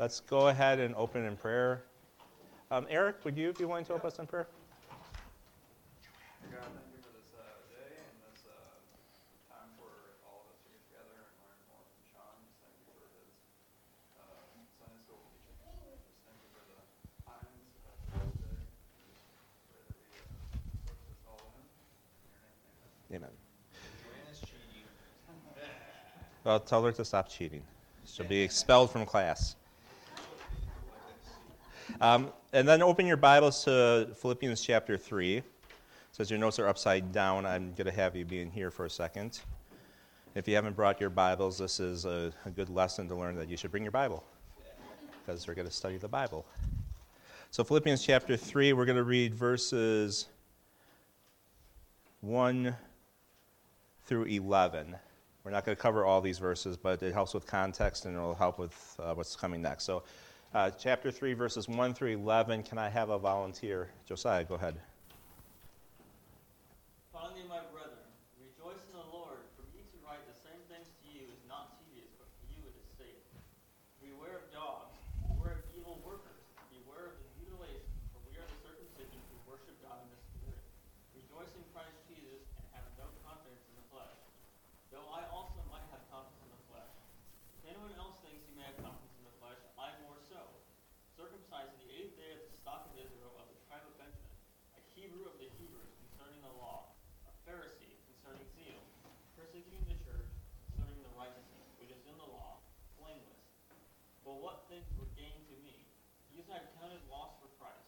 Let's go ahead and open in prayer. Um, Eric, would you be willing to help us in prayer? God, thank you for this uh, day and this uh, time for all of us to get together and learn more from Sean. Just thank you for his uh, Sunday school teaching. Just thank you for the times of this day. Pray that we uh, focus this all in. In your name, amen. Amen. Well, tell her to stop cheating. She'll be expelled from class. Um, and then open your Bibles to Philippians chapter 3. Since your notes are upside down, I'm going to have you be in here for a second. If you haven't brought your Bibles, this is a, a good lesson to learn that you should bring your Bible because we're going to study the Bible. So, Philippians chapter 3, we're going to read verses 1 through 11. We're not going to cover all these verses, but it helps with context and it will help with uh, what's coming next. So, uh, chapter 3, verses 1 through 11. Can I have a volunteer? Josiah, go ahead. Finally, my brethren, rejoice in the Lord, for me to write the same things to you is not tedious, but for you it is safe. Beware of dogs, beware of evil workers, beware of the mutilation, for we are the circumcision who worship God in the Spirit. Rejoice in Christ Jesus, and have no confidence in the flesh. Though I also might have confidence in the flesh. If anyone else thinks he may have confidence in the flesh, I more so. Circumcised in the eighth day of the stock of Israel, of the tribe of Benjamin, a Hebrew of the Hebrews concerning the law, a Pharisee concerning zeal, persecuting the church concerning the righteousness which is in the law, blameless. But what things were gain to me? These I counted loss for Christ.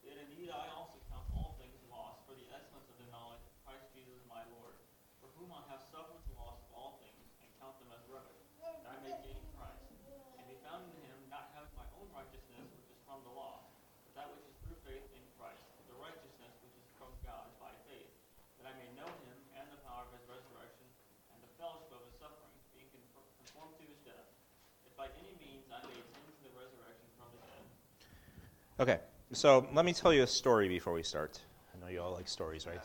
Yet indeed I also count all things lost for the excellence of the knowledge of Christ Jesus my Lord, for whom I have suffered the loss of all things, and count them as rubbish, that I may gain Christ, and be found in him, not having my own righteousness which is from the law, but that which is through faith in Christ, the righteousness which is from God by faith, that I may know him and the power of his resurrection, and the fellowship of his suffering, being confor- conformed to his death, if by any means I may attain to the resurrection from the dead. Okay, so let me tell you a story before we start. I know you all like stories, right?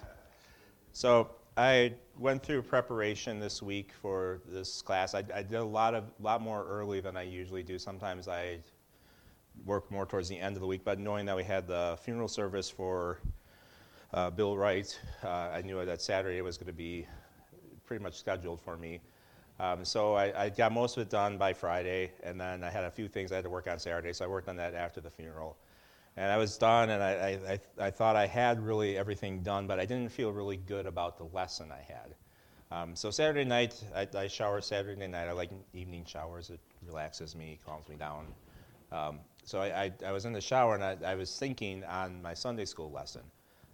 So I went through preparation this week for this class. I, I did a lot of lot more early than I usually do. Sometimes I work more towards the end of the week, but knowing that we had the funeral service for uh, Bill Wright, uh, I knew that Saturday was going to be pretty much scheduled for me. Um, so I, I got most of it done by Friday, and then I had a few things I had to work on Saturday, so I worked on that after the funeral. And I was done, and I, I, I, thought I had really everything done, but I didn't feel really good about the lesson I had. Um, so Saturday night, I, I shower Saturday night. I like evening showers. It relaxes me, calms me down. Um, so I, I, I was in the shower, and I, I was thinking on my Sunday school lesson.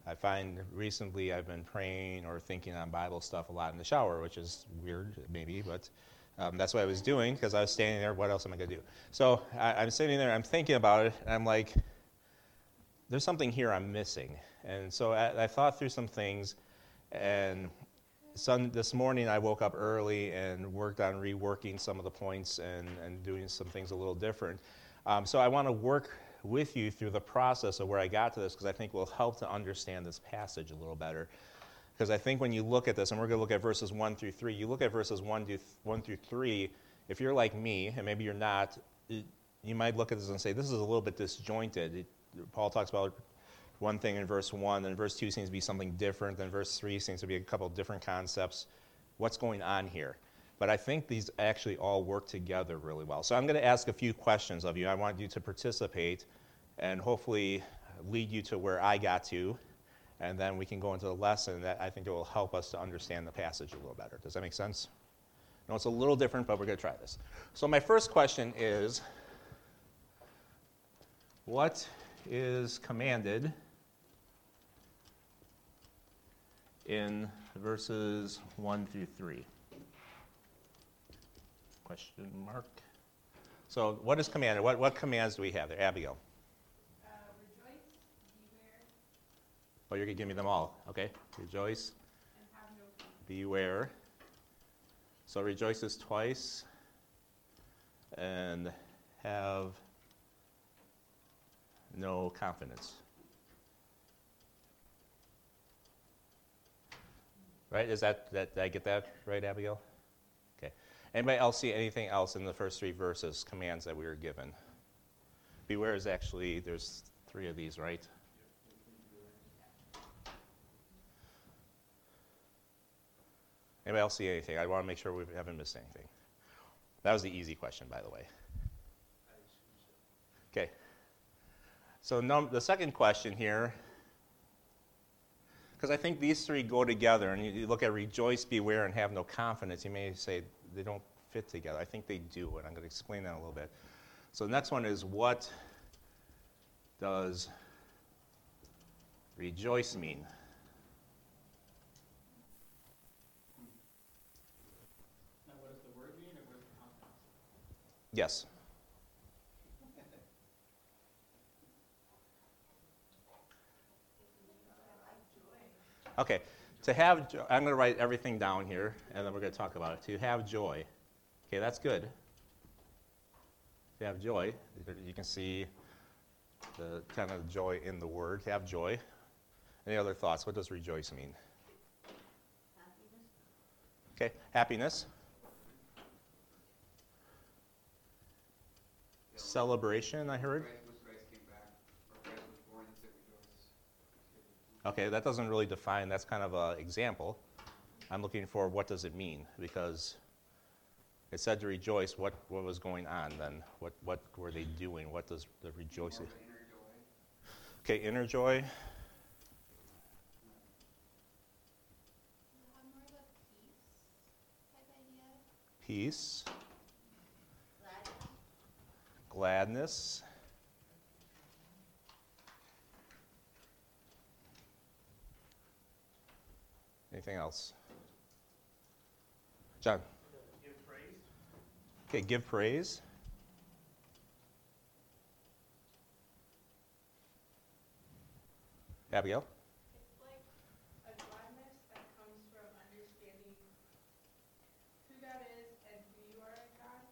I find recently I've been praying or thinking on Bible stuff a lot in the shower, which is weird, maybe, but um, that's what I was doing because I was standing there. What else am I going to do? So I, I'm sitting there, I'm thinking about it, and I'm like, there's something here I'm missing. And so I, I thought through some things, and this morning I woke up early and worked on reworking some of the points and, and doing some things a little different. Um, so I want to work with you through the process of where I got to this because I think will help to understand this passage a little better. Because I think when you look at this, and we're going to look at verses 1 through 3, you look at verses 1, to 1 through 3, if you're like me, and maybe you're not, it, you might look at this and say, this is a little bit disjointed. It, Paul talks about one thing in verse 1, then verse 2 seems to be something different, then verse 3 seems to be a couple different concepts. What's going on here? But I think these actually all work together really well. So I'm going to ask a few questions of you. I want you to participate and hopefully lead you to where I got to, and then we can go into the lesson that I think it will help us to understand the passage a little better. Does that make sense? No, it's a little different, but we're going to try this. So my first question is, what is commanded in verses 1 through 3? Question mark. So, what is commanded? What, what commands do we have there? Abigail. Uh, rejoice, beware, Oh, you're going to give me them all. Okay. Rejoice, and have no beware. So, rejoice is twice. And have no confidence. Right? Is that, that, did I get that right, Abigail? Okay. Anybody else see anything else in the first three verses, commands that we were given? Beware is actually, there's three of these, right? Anybody else see anything? I want to make sure we haven't missed anything. That was the easy question, by the way. Okay. So num- the second question here, because I think these three go together, and you, you look at rejoice, beware, and have no confidence. You may say they don't fit together. I think they do, and I'm going to explain that a little bit. So the next one is what does rejoice mean? Now, what does the word mean, or what does the context? Yes. Okay, to have, jo- I'm going to write everything down here, and then we're going to talk about it. To have joy. Okay, that's good. To have joy, you can see the kind of joy in the word. To have joy. Any other thoughts? What does rejoice mean? Happiness. Okay, happiness. Celebration, I heard. Christ was Christ came back, or Christ was born and said rejoice. Okay, that doesn't really define, that's kind of an example. I'm looking for what does it mean? Because it said to rejoice, what, what was going on then? What, what were they doing? What does the rejoicing? More of inner joy. Okay, inner joy, Does it have more of a peace type peace, Gladness? Anything else? John? Give. Okay, give praise. Abigail? It's like a gladness that comes from understanding who God is and who you are in God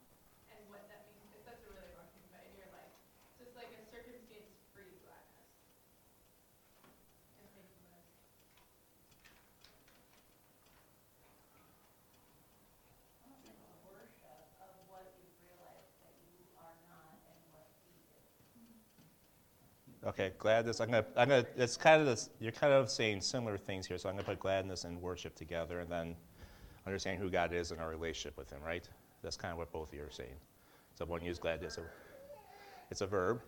and what that means. If that's a really long thing, but in your life, just like a circumstance-free gladness and thankfulness. Almost like a worship of what you realize that you are not and what he is. Okay, gladness. I'm gonna, I'm gonna. It's kind of this. You're kind of saying similar things here, so I'm gonna put gladness and worship together, and then understand who God is and our relationship with Him. Right? That's kind of what both of you are saying. So one use gladness. It's a verb.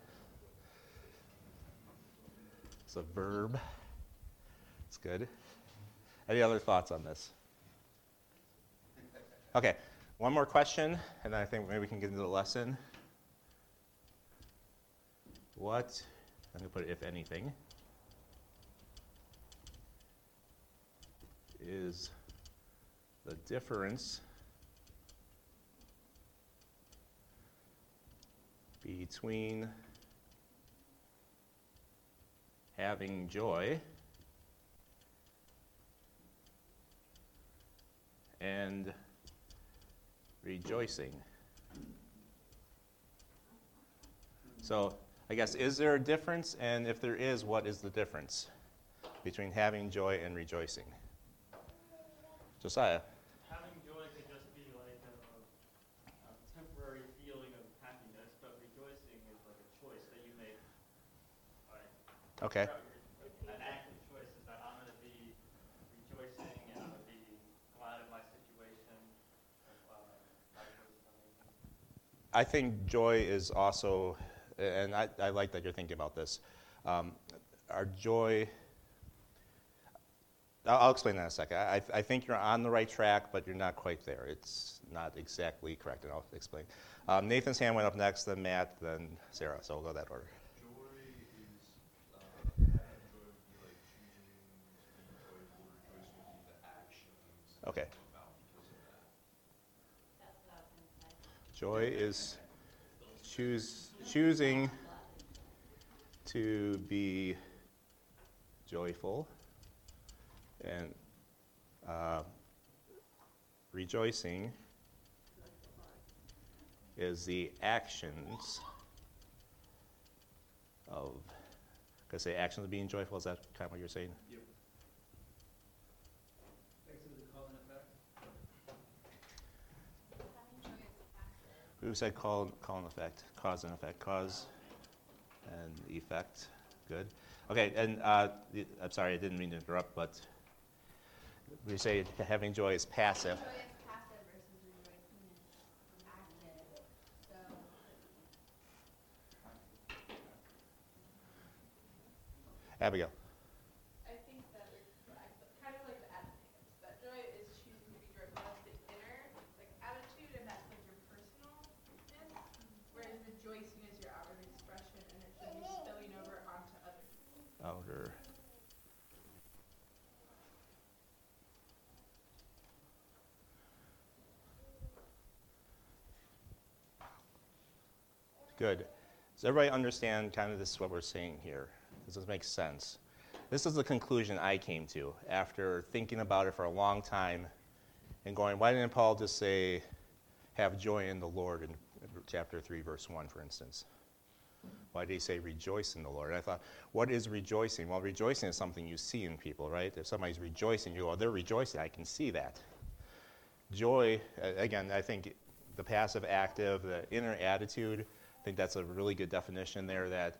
It's a verb. It's good. Any other thoughts on this? Okay, one more question, and then I think maybe we can get into the lesson. What, I'm going to put if anything, is the difference between having joy and rejoicing. So, I guess, is there a difference? And if there is, what is the difference between having joy and rejoicing? Josiah. Having joy could just be like a, a temporary feeling of happiness, but rejoicing is like a choice that you make. Okay. An active choice is that I'm going to be rejoicing and I'm going to be glad of my situation. Uh, my choice I'm making. I think joy is also, and I, I like that you're thinking about this. Um, our joy, I'll, I'll explain that in a second. I, I think you're on the right track, but you're not quite there. It's not exactly correct, and I'll explain. Um, Nathan's hand went up next, then Matt, then Sarah. So we'll go that order. Okay. Joy is choose, choosing to be joyful and uh, rejoicing is the actions of, I say actions of being joyful? Is that kind of what you're saying? Basically, the cause and effect. Is said call, call and effect? Cause and effect. Cause. and effect. Good. Okay, and uh, the- I'm sorry, I didn't mean to interrupt, but we say having joy is passive. Joy is passive versus rejoicing is active. So, Abigail. I think that we're kind of like the attitude. That joy is choosing to be joyful. That's the inner like attitude, and that's like your personalness. Whereas rejoicing is your outward expression, and it should be spilling over onto other people. Outer. Good. Does everybody understand kind of this is what we're seeing here? Does this make sense? This is the conclusion I came to after thinking about it for a long time and going, why didn't Paul just say, have joy in the Lord in chapter 3, verse 1, for instance? Why did he say rejoice in the Lord? I thought, what is rejoicing? Well, rejoicing is something you see in people, right? If somebody's rejoicing, you go, oh, they're rejoicing. I can see that. Joy, again, I think the passive active, the inner attitude, think that's a really good definition there that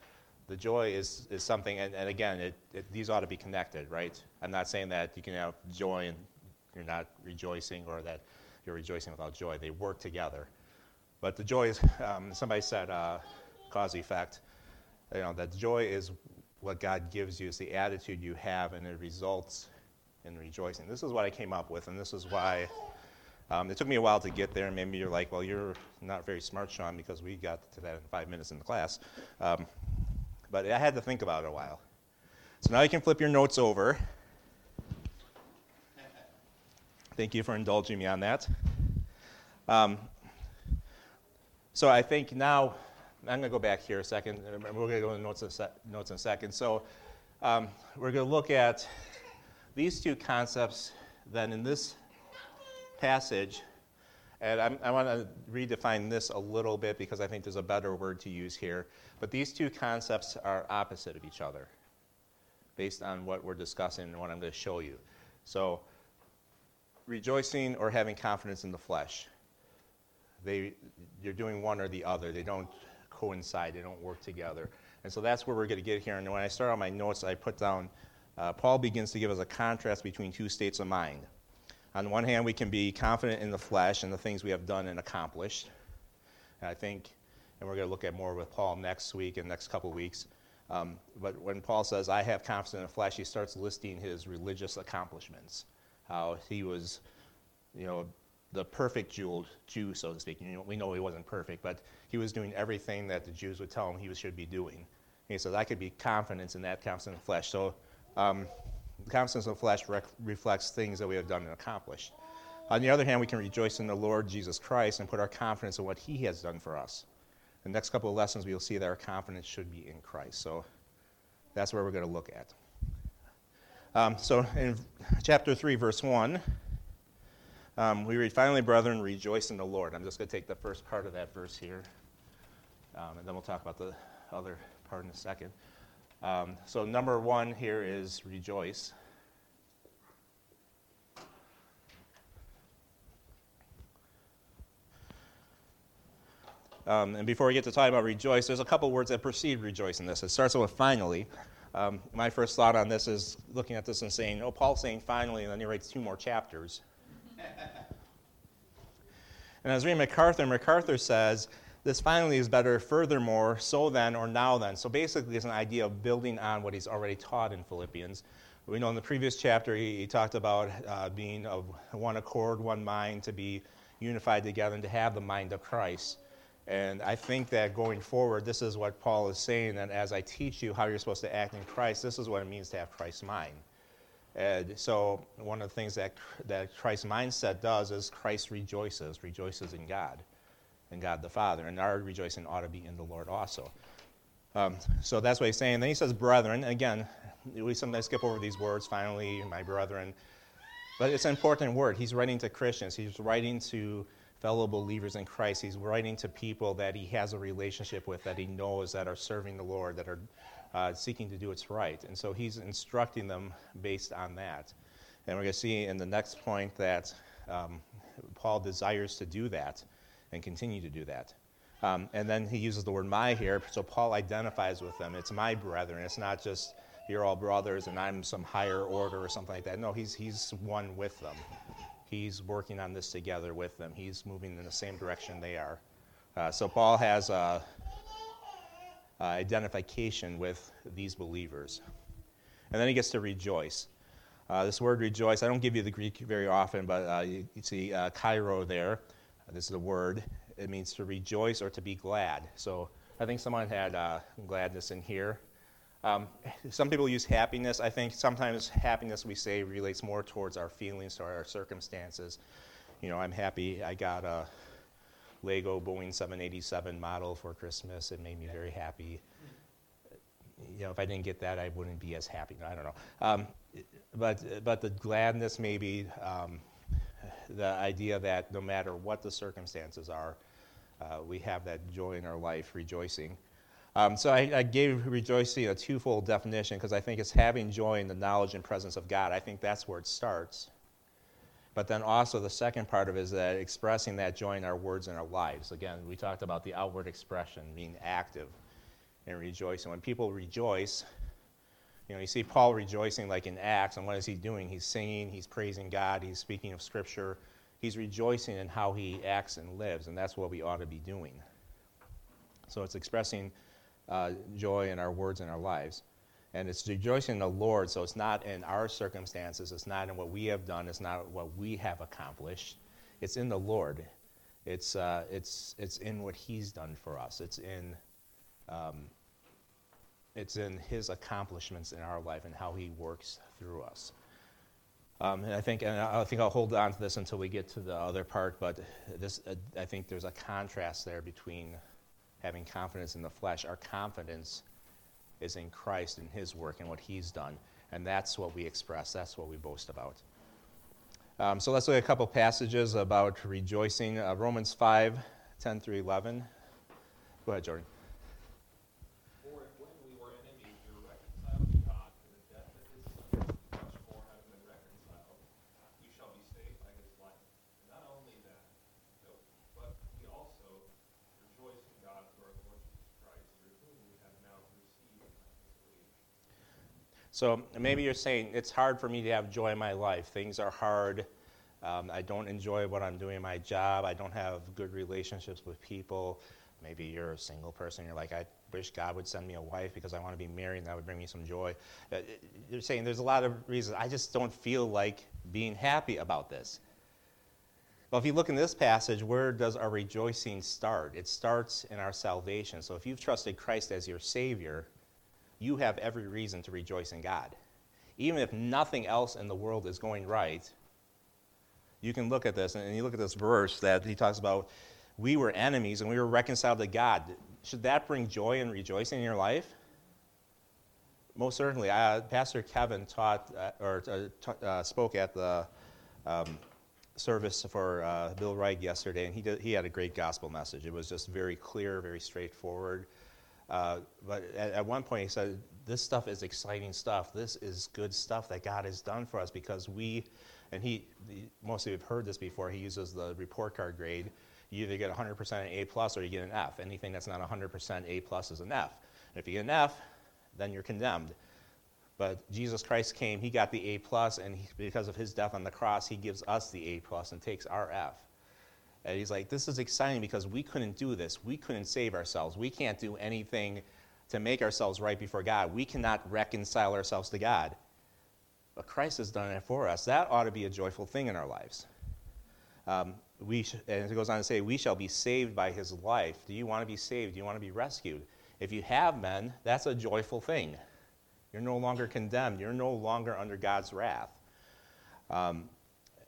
the joy is, is something, and, and again, it, it, these ought to be connected, right? I'm not saying that you can have joy and you're not rejoicing or that you're rejoicing without joy. They work together. But the joy is, um, somebody said, uh, cause effect. You know, that joy is what God gives you, it's the attitude you have, and it results in rejoicing. This is what I came up with, and this is why um, it took me a while to get there. And maybe you're like, well, you're not very smart, Sean, because we got to that in five minutes in the class. Um, but I had to think about it a while. So now you can flip your notes over. Thank you for indulging me on that. Um, so I think now, I'm going to go back here a second. We're going to go to notes in a, notes in a second. So um, we're going to look at these two concepts then in this passage. And I'm, I want to redefine this a little bit because I think there's a better word to use here. But these two concepts are opposite of each other based on what we're discussing and what I'm going to show you. So, rejoicing or having confidence in the flesh. They, you're doing one or the other. They don't coincide. They don't work together. And so that's where we're going to get here. And when I start on my notes, I put down uh, Paul begins to give us a contrast between two states of mind. On the one hand, we can be confident in the flesh and the things we have done and accomplished. And I think, and we're going to look at more with Paul next week and next couple weeks. Um, but when Paul says, I have confidence in the flesh, he starts listing his religious accomplishments. How he was, you know, the perfect Jew, Jew, so to speak. You know, we know he wasn't perfect, but he was doing everything that the Jews would tell him he should be doing. And he says, I could be confident in that confidence in the flesh. So, um, confidence in the flesh rec- reflects things that we have done and accomplished. On the other hand, we can rejoice in the Lord Jesus Christ and put our confidence in what he has done for us. The next couple of lessons, we'll see that our confidence should be in Christ. So that's where we're going to look at. Um, so in chapter 3, verse 1, um, we read, Finally, brethren, rejoice in the Lord. I'm just going to take the first part of that verse here, um, and then we'll talk about the other part in a second. Um, so, number one here is rejoice. Um, and before we get to talk about rejoice, there's a couple words that precede rejoice in this. It starts with finally. Um, my first thought on this is looking at this and saying, oh, Paul's saying finally, and then he writes two more chapters. and I was reading MacArthur, MacArthur says, this finally is better, furthermore, so then, or now then. So basically, it's an idea of building on what he's already taught in Philippians. We know in the previous chapter, he, he talked about uh, being of one accord, one mind, to be unified together, and to have the mind of Christ. And I think that going forward, this is what Paul is saying that as I teach you how you're supposed to act in Christ, this is what it means to have Christ's mind. And so, one of the things that, that Christ's mindset does is Christ rejoices, rejoices in God, in God the Father. And our rejoicing ought to be in the Lord also. Um, so that's what he's saying. Then he says, brethren. Again, we sometimes skip over these words, finally, my brethren. But it's an important word. He's writing to Christians, he's writing to fellow believers in Christ. He's writing to people that he has a relationship with, that he knows that are serving the Lord, that are uh, seeking to do what's right. And so he's instructing them based on that. And we're going to see in the next point that um, Paul desires to do that and continue to do that. Um, and then he uses the word my here, so Paul identifies with them. It's my brethren. It's not just you're all brothers and I'm some higher order or something like that. No, he's, he's one with them. He's working on this together with them. He's moving in the same direction they are. Uh, so Paul has uh, uh, identification with these believers. And then he gets to rejoice. Uh, this word rejoice, I don't give you the Greek very often, but uh, you, see uh, chairo there. This is the word. It means to rejoice or to be glad. So I think someone had uh, gladness in here. Um, some people use happiness. I think sometimes happiness, we say, relates more towards our feelings or our circumstances. You know, I'm happy I got a Lego Boeing 787 model for Christmas. It made me very happy. You know, if I didn't get that, I wouldn't be as happy. I don't know. Um, but, but the gladness, maybe, um, the idea that no matter what the circumstances are, uh, we have that joy in our life, rejoicing. Um, so I, I, gave rejoicing a twofold definition because I think it's having joy in the knowledge and presence of God. I think that's where it starts. But then also the second part of it is that expressing that joy in our words and our lives. Again, we talked about the outward expression, being active and rejoicing. When people rejoice, you know, you see Paul rejoicing like in Acts, and what is he doing? He's singing, he's praising God, he's speaking of Scripture, he's rejoicing in how he acts and lives, and that's what we ought to be doing. So it's expressing uh, joy in our words and our lives. And it's rejoicing in the Lord, so it's not in our circumstances, it's not in what we have done, it's not what we have accomplished. It's in the Lord. It's, uh, it's, it's in what He's done for us. It's in, um, it's in His accomplishments in our life and how He works through us. Um, and I think, and I think I'll hold on to this until we get to the other part. But this, uh, I think there's a contrast there between having confidence in the flesh. Our confidence is in Christ and His work and what He's done. And that's what we express, that's what we boast about. Um, so let's look at a couple passages about rejoicing. Uh, Romans 5 10 through 11. Go ahead, Jordan. So maybe you're saying, it's hard for me to have joy in my life. Things are hard. Um, I don't enjoy what I'm doing in my job. I don't have good relationships with people. Maybe you're a single person. You're like, I wish God would send me a wife because I want to be married and that would bring me some joy. Uh, you're saying there's a lot of reasons. I just don't feel like being happy about this. Well, if you look in this passage, where does our rejoicing start? It starts in our salvation. So if you've trusted Christ as your Savior, you have every reason to rejoice in God. Even if nothing else in the world is going right, you can look at this, and you look at this verse that he talks about we were enemies and we were reconciled to God. Should that bring joy and rejoicing in your life? Most certainly. Pastor Kevin taught uh, or uh, t- uh, spoke at the um, service for uh, Bill Wright yesterday, and he, did, he had a great gospel message. It was just very clear, very straightforward. Uh, but at, at, one point, he said, This stuff is exciting stuff. This is good stuff that God has done for us because we, and he, the, most of you have heard this before, he uses the report card grade. You either get 100% an A plus or you get an F. Anything that's not 100% A plus is an F. And if you get an F, then you're condemned. But Jesus Christ came, he got the A plus, and he, because of his death on the cross, he gives us the A plus and takes our F. And he's like, This is exciting because we couldn't do this. We couldn't save ourselves. We can't do anything to make ourselves right before God. We cannot reconcile ourselves to God. But Christ has done it for us. That ought to be a joyful thing in our lives. Um, we sh- and it goes on to say, We shall be saved by his life. Do you want to be saved? Do you want to be rescued? If you have been, that's a joyful thing. You're no longer condemned, you're no longer under God's wrath. Um,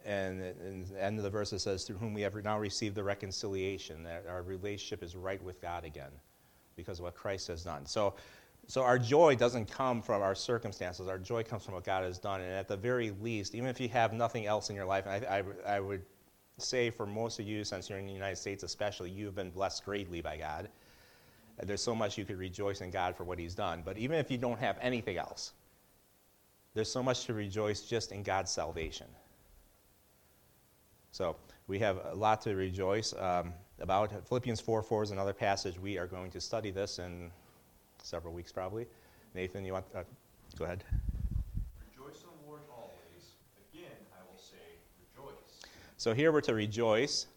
and, and the end of the verse it says, through whom we have now received the reconciliation, that our relationship is right with God again because of what Christ has done. So, so our joy doesn't come from our circumstances. Our joy comes from what God has done. And at the very least, even if you have nothing else in your life, I, I, I would say for most of you, since you're in the United States especially, you've been blessed greatly by God. There's so much you could rejoice in God for what He's done. But even if you don't have anything else, there's so much to rejoice just in God's salvation. So we have a lot to rejoice. Um, about. Philippians 4 4 is another passage. We are going to study this in several weeks, probably. Nathan, you want uh, go ahead? Rejoice in the Lord always. Again, I will say, rejoice. So here we're to rejoice.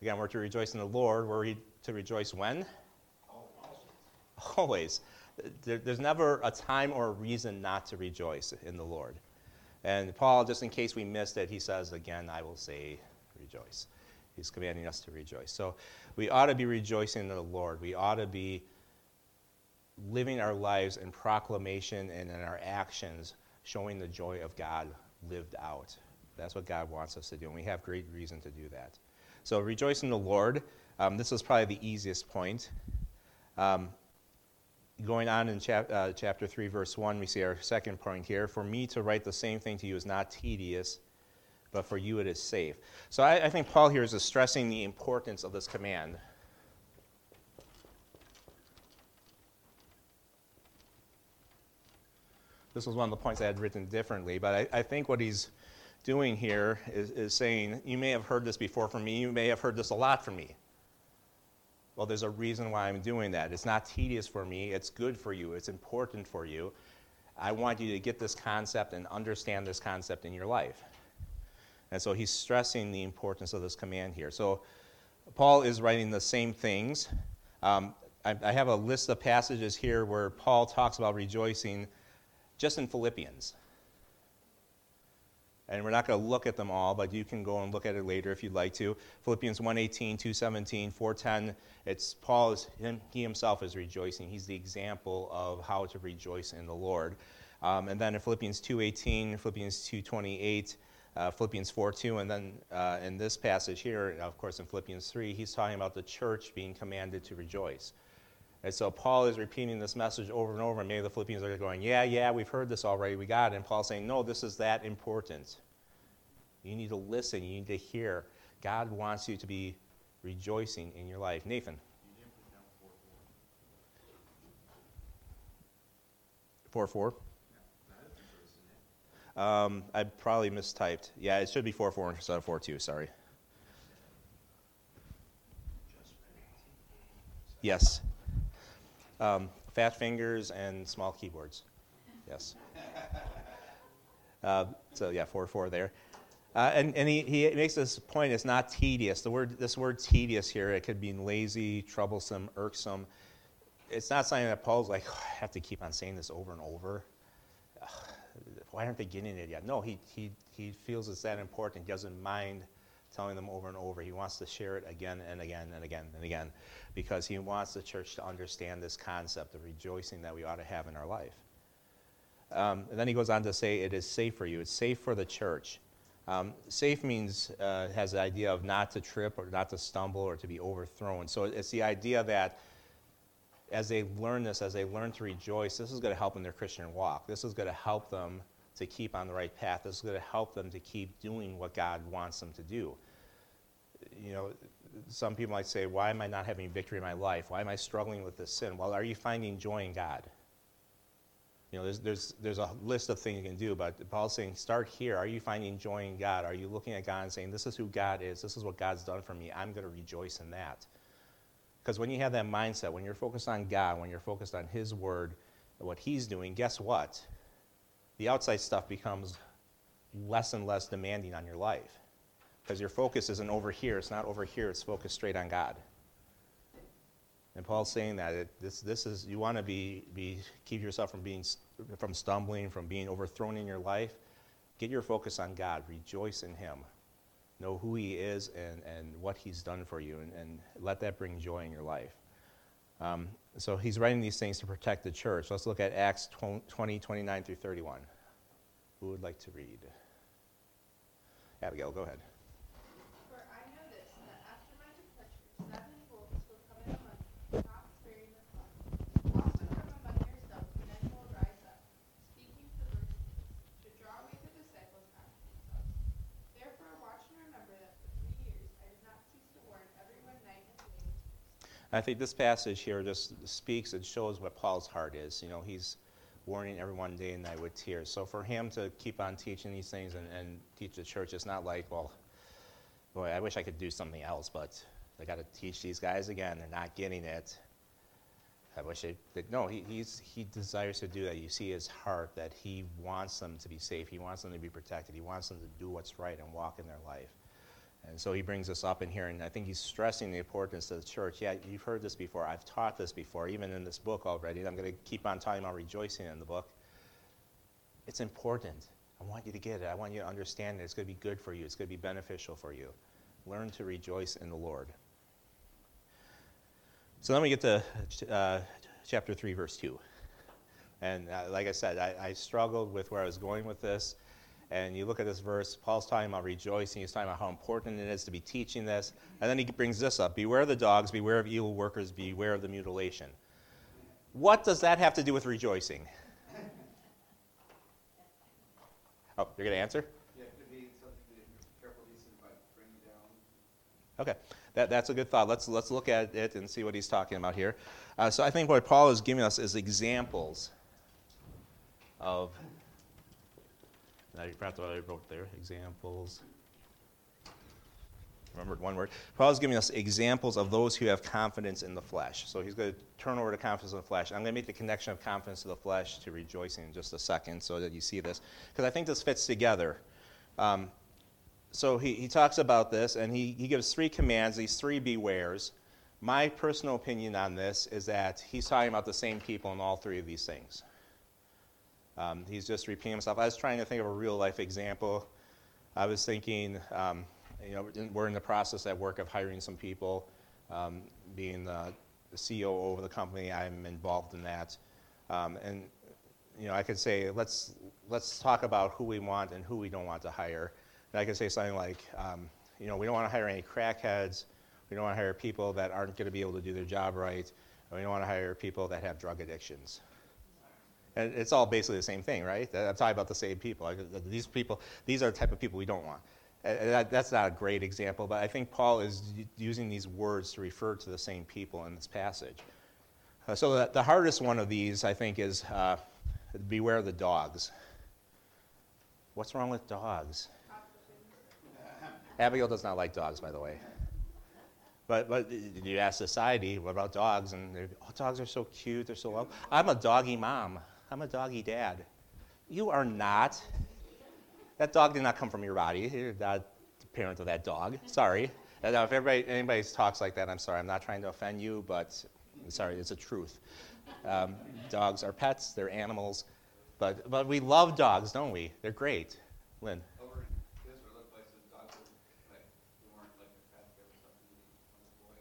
Again, we're to rejoice in the Lord. We're to rejoice when? Always. There, there's never a time or a reason not to rejoice in the Lord. And Paul, just in case we missed it, he says, again, I will say, rejoice. He's commanding us to rejoice. So we ought to be rejoicing in the Lord. We ought to be living our lives in proclamation and in our actions, showing the joy of God lived out. That's what God wants us to do, and we have great reason to do that. So rejoice in the Lord. Um, this is probably the easiest point. Um, going on in chap- uh, chapter 3, verse 1, we see our second point here. For me to write the same thing to you is not tedious, but for you it is safe. So I, I think Paul here is stressing the importance of this command. This was one of the points I had written differently, but I, I think what he's doing here is, is saying, You may have heard this before from me, you may have heard this a lot from me. Well, there's a reason why I'm doing that. It's not tedious for me, it's good for you, it's important for you. I want you to get this concept and understand this concept in your life. And so he's stressing the importance of this command here. So Paul is writing the same things. Um, I, I have a list of passages here where Paul talks about rejoicing just in Philippians. And we're not going to look at them all, but you can go and look at it later if you'd like to. Philippians 1:18, 2:17, 4:10. It's Paul is him, he himself is rejoicing. He's the example of how to rejoice in the Lord. Um, and then in Philippians 2:18, Philippians 2:28, uh, Philippians 4:2, and then uh, in this passage here, of course, in Philippians 3, he's talking about the church being commanded to rejoice. And so Paul is repeating this message over and over, and maybe the Philippians are going, Yeah, yeah, we've heard this already, we got it. And Paul's saying, No, this is that important. You need to listen, you need to hear. God wants you to be rejoicing in your life. Nathan. You didn't put down four, four. 4 4. Yeah, that is rejoice in it. Um, I probably mistyped. Yeah, it should be 4 4 instead of 4 2, sorry. Yes. Um, fat fingers and small keyboards. Yes. Uh, so yeah, four four there. Uh, and and he, he makes this point. It's not tedious. The word this word tedious here it could mean lazy, troublesome, irksome. It's not something that Paul's like. "Oh, I have to keep on saying this over and over. Ugh, why aren't they getting it yet? No, he he he feels it's that important. He doesn't mind telling them over and over. He wants to share it again and again and again and again because he wants the church to understand this concept of rejoicing that we ought to have in our life. Um, and then he goes on to say it is safe for you. It's safe for the church. Um, safe means uh, has the idea of not to trip or not to stumble or to be overthrown. So it's the idea that as they learn this, as they learn to rejoice, this is going to help in their Christian walk. This is going to help them to keep on the right path. This is going to help them to keep doing what God wants them to do. You know, some people might say, Why am I not having victory in my life? Why am I struggling with this sin? Well, are you finding joy in God? You know, there's, there's, there's a list of things you can do, but Paul's saying, start here. Are you finding joy in God? Are you looking at God and saying, This is who God is? This is what God's done for me. I'm going to rejoice in that. Because when you have that mindset, when you're focused on God, when you're focused on His Word, what He's doing, guess what? The outside stuff becomes less and less demanding on your life. Because your focus isn't over here, it's not over here, it's focused straight on God. And Paul's saying that it, this, this is you want to be, be keep yourself from being from stumbling, from being overthrown in your life. Get your focus on God. Rejoice in Him. Know who He is and, and what He's done for you, and, and let that bring joy in your life. Um, so he's writing these things to protect the church. Let's look at Acts 20, 29 through 31. Who would like to read? Abigail, go ahead. I think this passage here just speaks and shows what Paul's heart is. You know, he's warning everyone day and night with tears. So for him to keep on teaching these things and, and teach the church, it's not like, well, boy, I wish I could do something else, but I got to teach these guys again. They're not getting it. I wish they, they no, he, he's, he desires to do that. You see his heart that he wants them to be safe. He wants them to be protected. He wants them to do what's right and walk in their life. And so he brings us up in here, and I think he's stressing the importance of the church. Yeah, you've heard this before. I've taught this before, even in this book already. I'm going to keep on talking about rejoicing in the book. It's important. I want you to get it. I want you to understand it. It's going to be good for you. It's going to be beneficial for you. Learn to rejoice in the Lord. So then we get to uh, chapter 3, verse 2. And uh, like I said, I, I, struggled with where I was going with this. And you look at this verse, Paul's talking about rejoicing. He's talking about how important it is to be teaching this. And then he brings this up Beware of the dogs, beware of evil workers, beware of the mutilation. What does that have to do with rejoicing? Oh, you're going to answer? Yeah, it could be something that you're careful, these things might down. Okay, that, that's a good thought. Let's, let's look at it and see what he's talking about here. Uh, so I think what Paul is giving us is examples of. You forgot what I wrote there. Examples. Remembered one word. Paul is giving us examples of those who have confidence in the flesh. So he's going to turn over to confidence in the flesh. I'm going to make the connection of confidence in the flesh to rejoicing in just a second so that you see this. Because I think this fits together. Um, so he, he talks about this and he, he gives three commands, these three bewares. My personal opinion on this is that he's talking about the same people in all three of these things. Um, he's just repeating himself. I was trying to think of a real life example. I was thinking, um, you know, we're in the process at work of hiring some people. Um, being the, CEO over the company, I'm involved in that. Um, and, you know, I could say, let's, let's talk about who we want and who we don't want to hire. And I can say something like, um, you know, we don't want to hire any crackheads. We don't want to hire people that aren't going to be able to do their job right. And we don't want to hire people that have drug addictions. And it's all basically the same thing, right? I'm talking about the same people. These people, these are the type of people we don't want. That, that's not a great example, but I think Paul is using these words to refer to the same people in this passage. Uh, so the, the, hardest one of these, I think, is uh, beware the dogs. What's wrong with dogs? Abigail does not like dogs, by the way. But, but you ask society, what about dogs? And oh, dogs are so cute, they're so loved. I'm a doggy mom. I'm a doggy dad. You are not. That dog did not come from your body. You're not the parent of that dog. Sorry. Now, if everybody, anybody talks like that, I'm sorry. I'm not trying to offend you, but sorry, it's a truth. Um, dogs are pets, they're animals. But, but we love dogs, don't we? They're great. Lynn. Over in Israel, other places, dogs are like, they weren't like a pet, they were something you eat on the boy.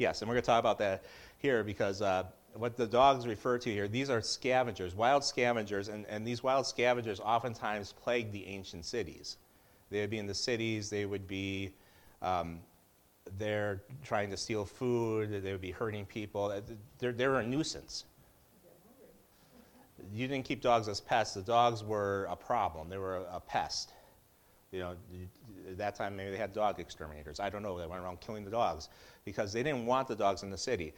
Yes, and we're going to talk about that here because uh, what the dogs refer to here, these are scavengers, wild scavengers, and, and these wild scavengers oftentimes plagued the ancient cities. They would be in the cities, they would be um, there trying to steal food, they would be hurting people. They're, they're a nuisance. You didn't keep dogs as pets, the dogs were a problem, they were a, a pest. You know, at that time maybe they had dog exterminators. I don't know. They went around killing the dogs because they didn't want the dogs in the city.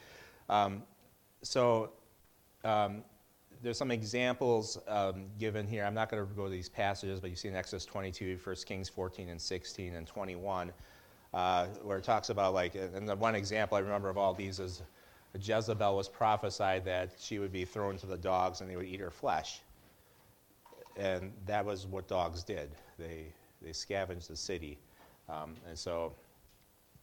Um, so um, there's some examples um, given here. I'm not going to go to these passages, but you see in Exodus 22, 1 Kings 14 and 16 and 21, uh, where it talks about like, and the one example I remember of all these is Jezebel was prophesied that she would be thrown to the dogs and they would eat her flesh. And that was what dogs did. They, they scavenged the city. Um, and so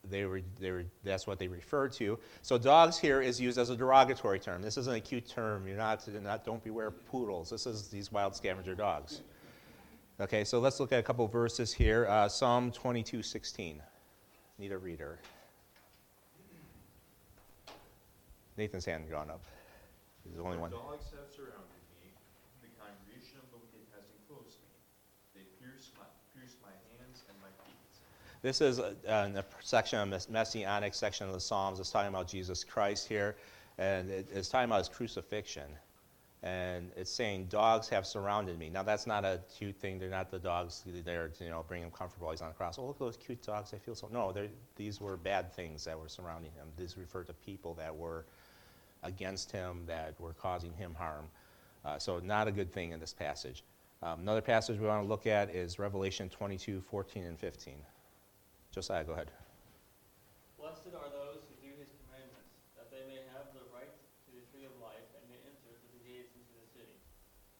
they were, they were, that's what they referred to. So dogs here is used as a derogatory term. This isn't a cute term. You're not, not don't beware poodles. This is these wild scavenger dogs. Okay, so let's look at a couple verses here. Uh, Psalm 22, 16. Need a reader. Nathan's hand gone up. He's the only one. Dogs have surrounded me. The congregation of the wicked has enclosed me. They pierce my, pierce my hands and my feet. This is a, a section, a messianic section of the Psalms. It's talking about Jesus Christ here, and it, it's talking about his crucifixion. And it's saying, dogs have surrounded me. Now, that's not a cute thing. They're not the dogs there to, you know, bring him comfortable. He's on the cross. Oh, look at those cute dogs. I feel so. No, these were bad things that were surrounding him. These refer to people that were against him, that were causing him harm. Uh, so, not a good thing in this passage. Um, another passage we want to look at is Revelation 22, 14, and 15. Josiah, go ahead. Blessed are those who do his commandments, that they may have the right to the tree of life and may enter through the gates into the city.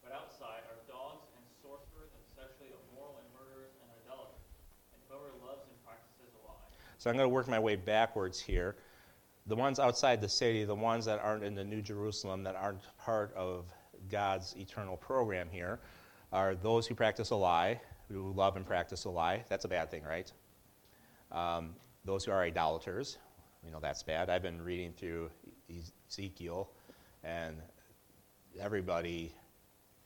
But outside are dogs and sorcerers and sexually immoral and murderers and idolaters, and whoever loves and practices a lie. So I'm going to work my way backwards here. The ones outside the city, the ones that aren't in the New Jerusalem, that aren't part of God's eternal program here, are those who practice a lie, who love and practice a lie. That's a bad thing, right? Um, those who are idolaters, we know that's bad. I've been reading through Ezekiel, and everybody,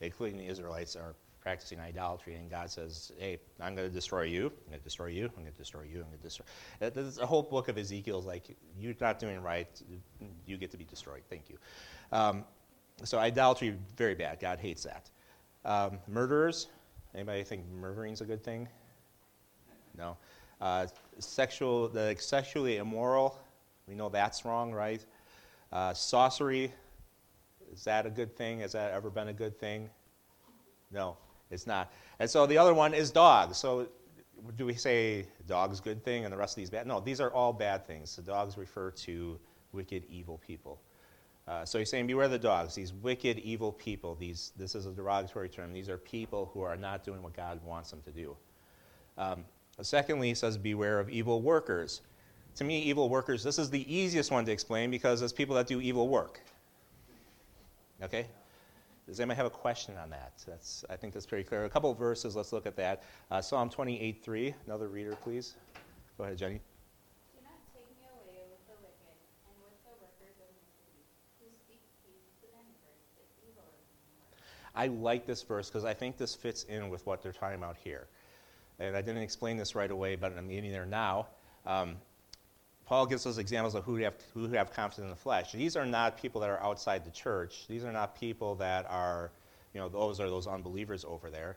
including the Israelites, are practicing idolatry, and God says, "Hey, I'm going to destroy you. I'm going to destroy you. I'm going to destroy you. I'm going to destroy." There's a whole book of Ezekiel is like, "You're not doing right. You get to be destroyed. Thank you." Um, so idolatry, very bad. God hates that. Um, murderers. Anybody think murdering is a good thing? No. Uh, sexual, the sexually immoral. We know that's wrong, right? Uh, sorcery. Is that a good thing? Has that ever been a good thing? No, it's not. And so the other one is dogs. So do we say dogs good thing and the rest of these bad? No, these are all bad things. The dogs refer to wicked, evil people. Uh, so he's saying, beware the dogs, these wicked, evil people. These, this is a derogatory term. These are people who are not doing what God wants them to do. Um, secondly, he says, beware of evil workers. To me, evil workers, this is the easiest one to explain because it's people that do evil work. Okay? Does anybody have a question on that? That's, I think that's pretty clear. A couple of verses, let's look at that. Uh, Psalm 28 3. Another reader, please. Go ahead, Jenny. Do not take me away with the wicked and with the workers of iniquity, who speak peace to their neighbors, but evil is in their hearts. I like this verse because I think this fits in with what they're talking about here. And I didn't explain this right away, but I'm getting there now. Um, Paul gives us examples of who have, who have confidence in the flesh. These are not people that are outside the church. These are not people that are, you know, those are those unbelievers over there.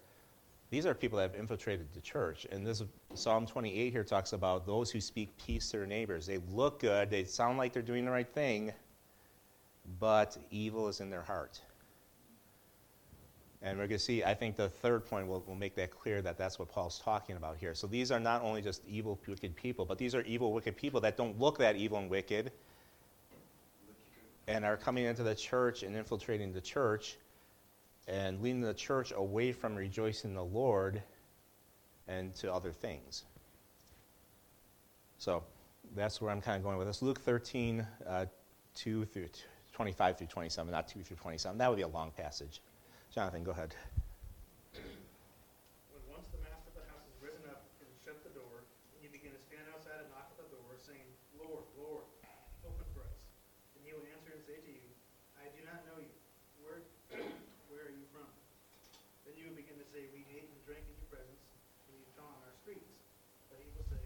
These are people that have infiltrated the church. And this Psalm 28 here talks about those who speak peace to their neighbors. They look good, they sound like they're doing the right thing, but evil is in their heart. And we're going to see, I think the third point will, will make that clear that that's what Paul's talking about here. So these are not only just evil, wicked people, but these are evil, wicked people that don't look that evil and wicked and are coming into the church and infiltrating the church and leading the church away from rejoicing the Lord and to other things. So that's where I'm kind of going with this. Luke 13, uh, 2 through 25 through 27, not 2 through 27. That would be a long passage. Jonathan, go ahead. When once the master of the house has risen up and shut the door, and you begin to stand outside and knock at the door, saying, Lord, Lord, open for us. And he will answer and say to you, I do not know you. Where, where are you from? Then you will begin to say, We ate and drank in your presence, and you taught on our streets. But he will say,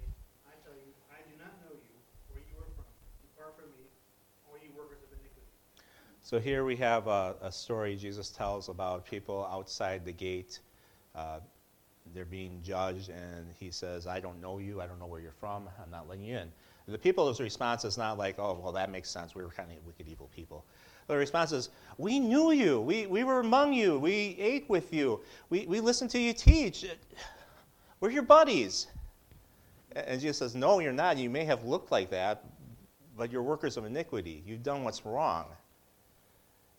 I tell you, I do not know you, where you are from. Depart from me, all you workers of iniquity. So here we have a, a story Jesus tells about people outside the gate. Uh, they're being judged, and he says, I don't know you. I don't know where you're from. I'm not letting you in. The people's response is not like, oh, well, that makes sense. We were kind of wicked, evil people. The response is, we knew you. We, we were among you. We ate with you. We, we listened to you teach. We're your buddies. And Jesus says, no, you're not. You may have looked like that, but you're workers of iniquity. You've done what's wrong.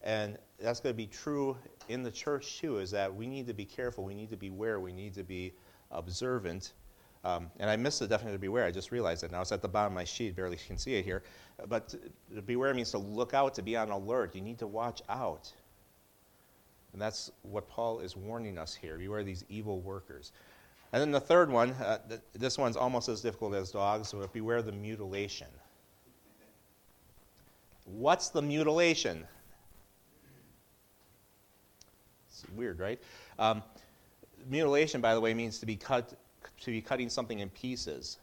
And that's going to be true in the church too, is that we need to be careful, we need to beware, we need to be observant. Um, and I missed the definition of beware, I just realized it now. It's at the bottom of my sheet, barely can see it here. But to, beware means to look out, to be on alert. You need to watch out. And that's what Paul is warning us here. Beware these evil workers. And then the third one, uh, th- this one's almost as difficult as dogs, so beware the mutilation. What's the mutilation? Weird, right? Um, mutilation, by the way, means to be cut, to be cutting something in pieces,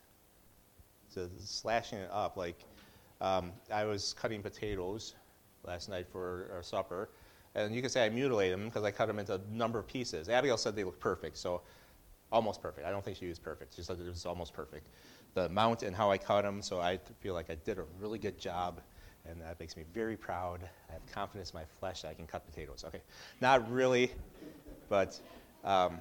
to slashing it up. Like um, I was cutting potatoes last night for our supper, and you could say I mutilated them because I cut them into a number of pieces. Abigail said they looked perfect, so almost perfect. I don't think she used perfect. She said it was almost perfect. The amount and how I cut them, so I feel like I did a really good job and that makes me very proud. I have confidence in my flesh that I can cut potatoes. Okay, not really, but um,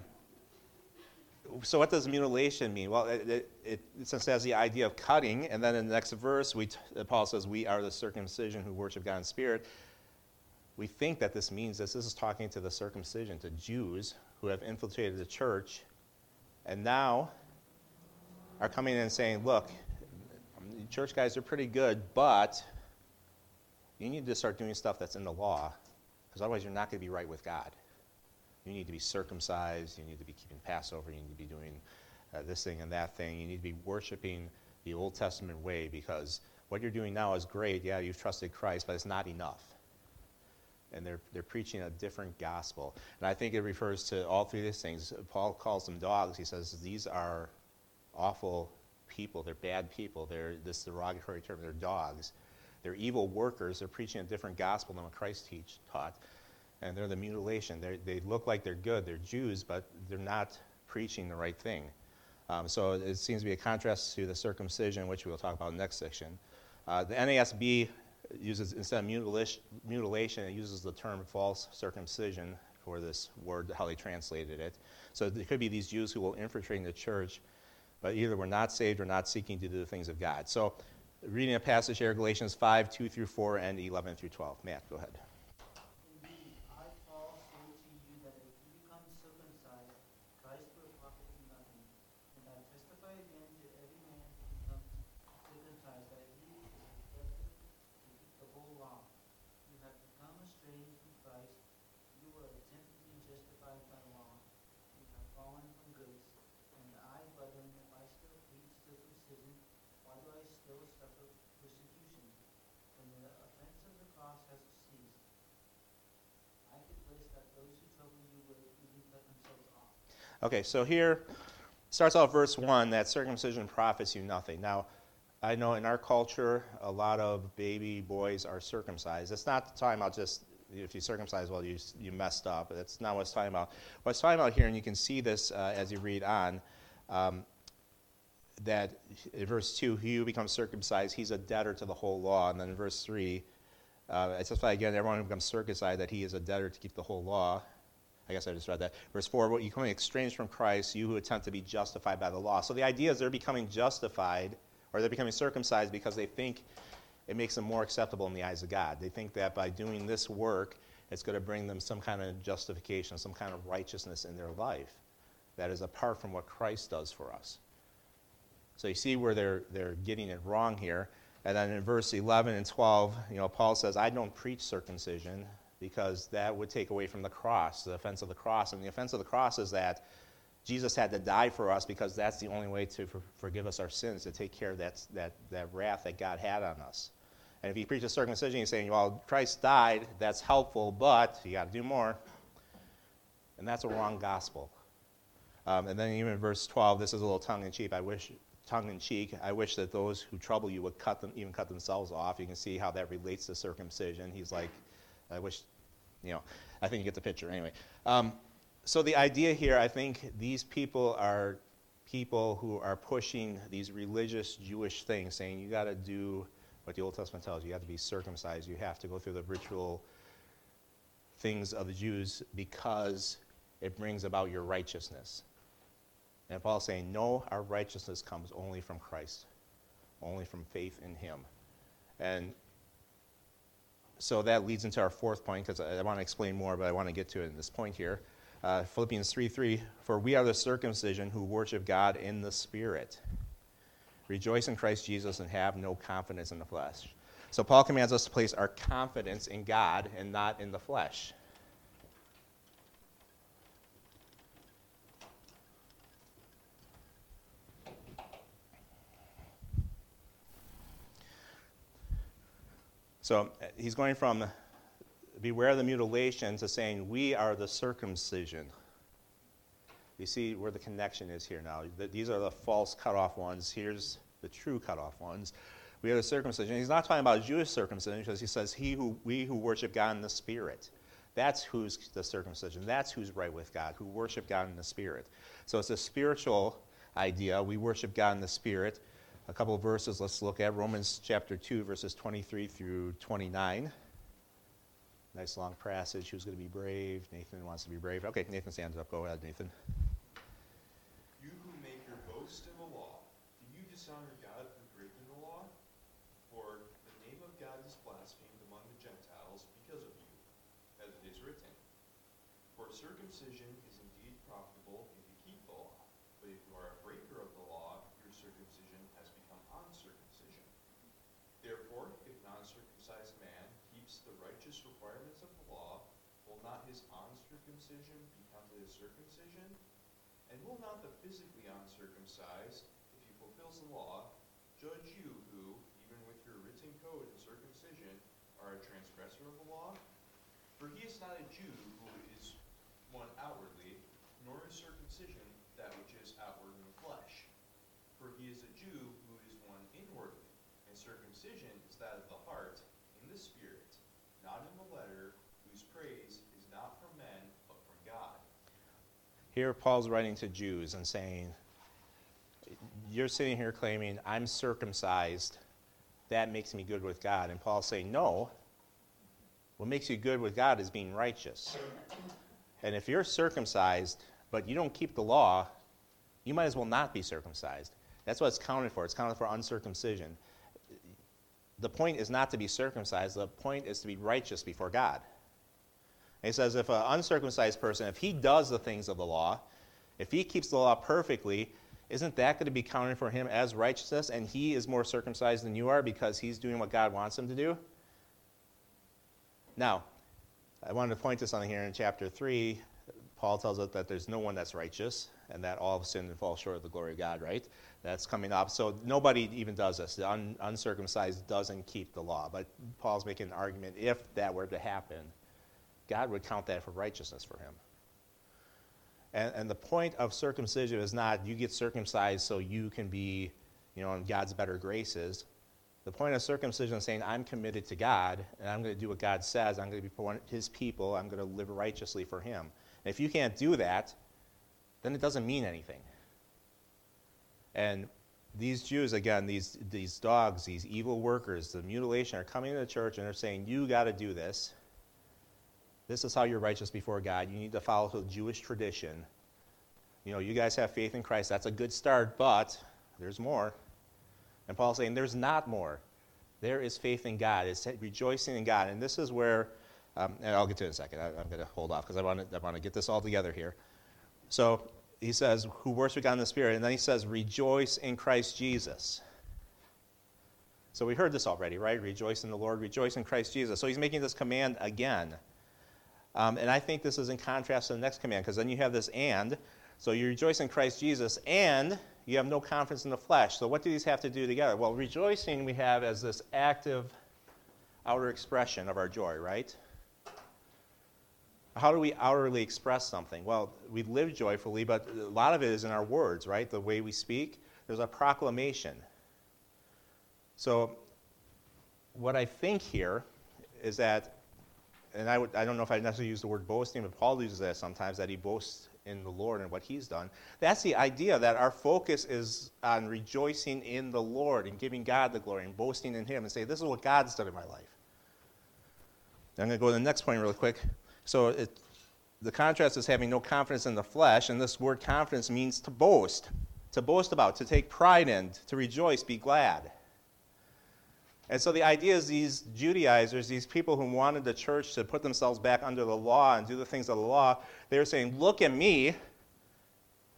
so what does mutilation mean? Well, it, it, it, since it has the idea of cutting, and then in the next verse, we Paul says, "We are the circumcision who worship God in spirit." We think that this means this. This is talking to the circumcision, to Jews who have infiltrated the church, and now are coming in and saying, "Look, church guys are pretty good, but you need to start doing stuff that's in the law, because otherwise you're not going to be right with God. You need to be circumcised. You need to be keeping Passover. You need to be doing uh, this thing and that thing. You need to be worshiping the Old Testament way because what you're doing now is great. Yeah, you've trusted Christ, but it's not enough. And they're, they're preaching a different gospel. And I think it refers to all three of these things. Paul calls them dogs. He says these are awful people. They're bad people. They're this derogatory term. They're dogs. They're evil workers. They're preaching a different gospel than what Christ teach, taught. And they're the mutilation. They're, they look like they're good. They're Jews, but they're not preaching the right thing. Um, so it seems to be a contrast to the circumcision, which we'll talk about in the next section. Uh, the NASB uses, instead of mutilation, mutilation, it uses the term false circumcision for this word, how they translated it. So there could be these Jews who will infiltrate the church, but either we're not saved or not seeking to do the things of God. So reading a passage here, Galatians 5, 2 through 4, and 11 through 12. Matt, go ahead. Indeed, I, Paul, say to you that if you become circumcised, Christ will profit you nothing. And I testify again to every man who becomes circumcised that he is expected to keep the whole law. You have become estranged from Christ. You were attempting to be justified by law. You have fallen from grace. And I, brethren, if I still preach circumcision, why do I still suffer persecution? When the offense of the cross has ceased, I could wish that those who trouble you would even cut themselves off. Okay, so here starts off verse 1 that circumcision profits you nothing. Now, I know in our culture, a lot of baby boys are circumcised. It's not talking about just if you circumcise, well, you, you messed up. That's not what it's talking about. What it's talking about here, and you can see this uh, as you read on, um, that in verse 2, he who becomes circumcised, he's a debtor to the whole law. And then in verse 3, uh, I testify again, everyone who becomes circumcised, that he is a debtor to keep the whole law. I guess I just read that. Verse 4, what you becoming estranged from Christ, you who attempt to be justified by the law. So the idea is they're becoming justified, or they're becoming circumcised because they think it makes them more acceptable in the eyes of God. They think that by doing this work, it's going to bring them some kind of justification, some kind of righteousness in their life that is apart from what Christ does for us. So you see where they're, they're getting it wrong here. And then in verse 11 and 12, you know, Paul says, I don't preach circumcision because that would take away from the cross, the offense of the cross. And the offense of the cross is that Jesus had to die for us because that's the only way to for, forgive us our sins, to take care of that, that, that wrath that God had on us. And if you preach a circumcision, you're saying, well, Christ died, that's helpful, but you got to do more. And that's a wrong gospel. Um, and then even in verse 12, this is a little tongue in cheek. I wish tongue in cheek. I wish that those who trouble you would cut them, even cut themselves off. You can see how that relates to circumcision. He's like, I wish, you know, I think you get the picture anyway. Um, so the idea here, I think these people are people who are pushing these religious Jewish things, saying you got to do what the Old Testament tells you. You have to be circumcised. You have to go through the ritual things of the Jews because it brings about your righteousness. And Paul's saying, no, our righteousness comes only from Christ, only from faith in Him. And so that leads into our fourth point, because I, I want to explain more, but I want to get to it in this point here. Uh, Philippians 3 3 For we are the circumcision who worship God in the Spirit. Rejoice in Christ Jesus and have no confidence in the flesh. So Paul commands us to place our confidence in God and not in the flesh. So uh, he's going from beware the mutilation to saying we are the circumcision. You see where the connection is here now. These are the false cutoff ones. Here's the true cutoff ones. We are the circumcision. He's not talking about Jewish circumcision because he says he who we who worship God in the Spirit. That's who's the circumcision. That's who's right with God, who worship God in the Spirit. So it's a spiritual idea. We worship God in the Spirit. A couple of verses let's look at Romans chapter 2, verses 23 through 29. Nice long passage. Who's going to be brave? Nathan wants to be brave. Okay, Nathan stands up. Go ahead, Nathan. You who make your boast in the law, do you dishonor God through breaking the law? For the name of God is blasphemed among the Gentiles because of you, as it is written. For circumcision is indeed profitable if you keep the law, but if you are a breaker of the law, your circumcision has become uncircumcision. his uncircumcision become his circumcision? And will not the physically uncircumcised, if he fulfills the law, judge you who, even with your written code and circumcision, are a transgressor of the law? For he is not a Jew who is one outwardly, nor is circumcision that which is outward in the flesh. For he is a Jew who is one inwardly, and circumcision is that of the heart, in the spirit, not in the letter, whose praise is not from men, but from God. Here, Paul's writing to Jews and saying, You're sitting here claiming, I'm circumcised. That makes me good with God. And Paul's saying, No. What makes you good with God is being righteous. And if you're circumcised, but you don't keep the law, you might as well not be circumcised. That's what it's counted for. It's counted for uncircumcision. The point is not to be circumcised, the point is to be righteous before God. And he says if an uncircumcised person, if he does the things of the law, if he keeps the law perfectly, isn't that going to be counted for him as righteousness? And he is more circumcised than you are because he's doing what God wants him to do? Now, I wanted to point to something here in chapter 3. Paul tells us that there's no one that's righteous and that all have sinned and fall short of the glory of God, right? That's coming up. So nobody even does this. The un- uncircumcised doesn't keep the law. But Paul's making an argument if that were to happen, God would count that for righteousness for him. And, and the point of circumcision is not you get circumcised so you can be, you know, in God's better graces. The point of circumcision is saying, I'm committed to God, and I'm going to do what God says. I'm going to be one- his people. I'm going to live righteously for him. And if you can't do that, then it doesn't mean anything. And these Jews, again, these, these dogs, these evil workers, the mutilation, are coming to the church and they're saying, You got to do this. This is how you're righteous before God. You need to follow the Jewish tradition. You know, you guys have faith in Christ. That's a good start, but there's more. And Paul's saying there's not more. There is faith in God. It's rejoicing in God. And this is where, um, and I'll get to it in a second. I, am going to hold off because I want to I want to get this all together here. So he says, who worship God in the Spirit. And then he says, rejoice in Christ Jesus. So we heard this already, right? Rejoice in the Lord, rejoice in Christ Jesus. So he's making this command again. Um, and I think this is in contrast to the next command, because then you have this and. So you rejoice in Christ Jesus, and you have no confidence in the flesh. So what do these have to do together? Well, rejoicing we have as this active outer expression of our joy, right? How do we outwardly express something? Well, we live joyfully, but a lot of it is in our words, right? The way we speak. There's a proclamation. So, what I think here is that and I, would, I don't know if I necessarily use the word boasting, but Paul uses that sometimes, that he boasts in the Lord and what he's done. That's the idea that our focus is on rejoicing in the Lord and giving God the glory and boasting in him and say, this is what God's done in my life. I'm going to go to the next point really quick. So it, the contrast is having no confidence in the flesh, and this word confidence means to boast, to boast about, to take pride in, to rejoice, be glad. And so the idea is these Judaizers, these people who wanted the church to put themselves back under the law and do the things of the law, they were saying, Look at me.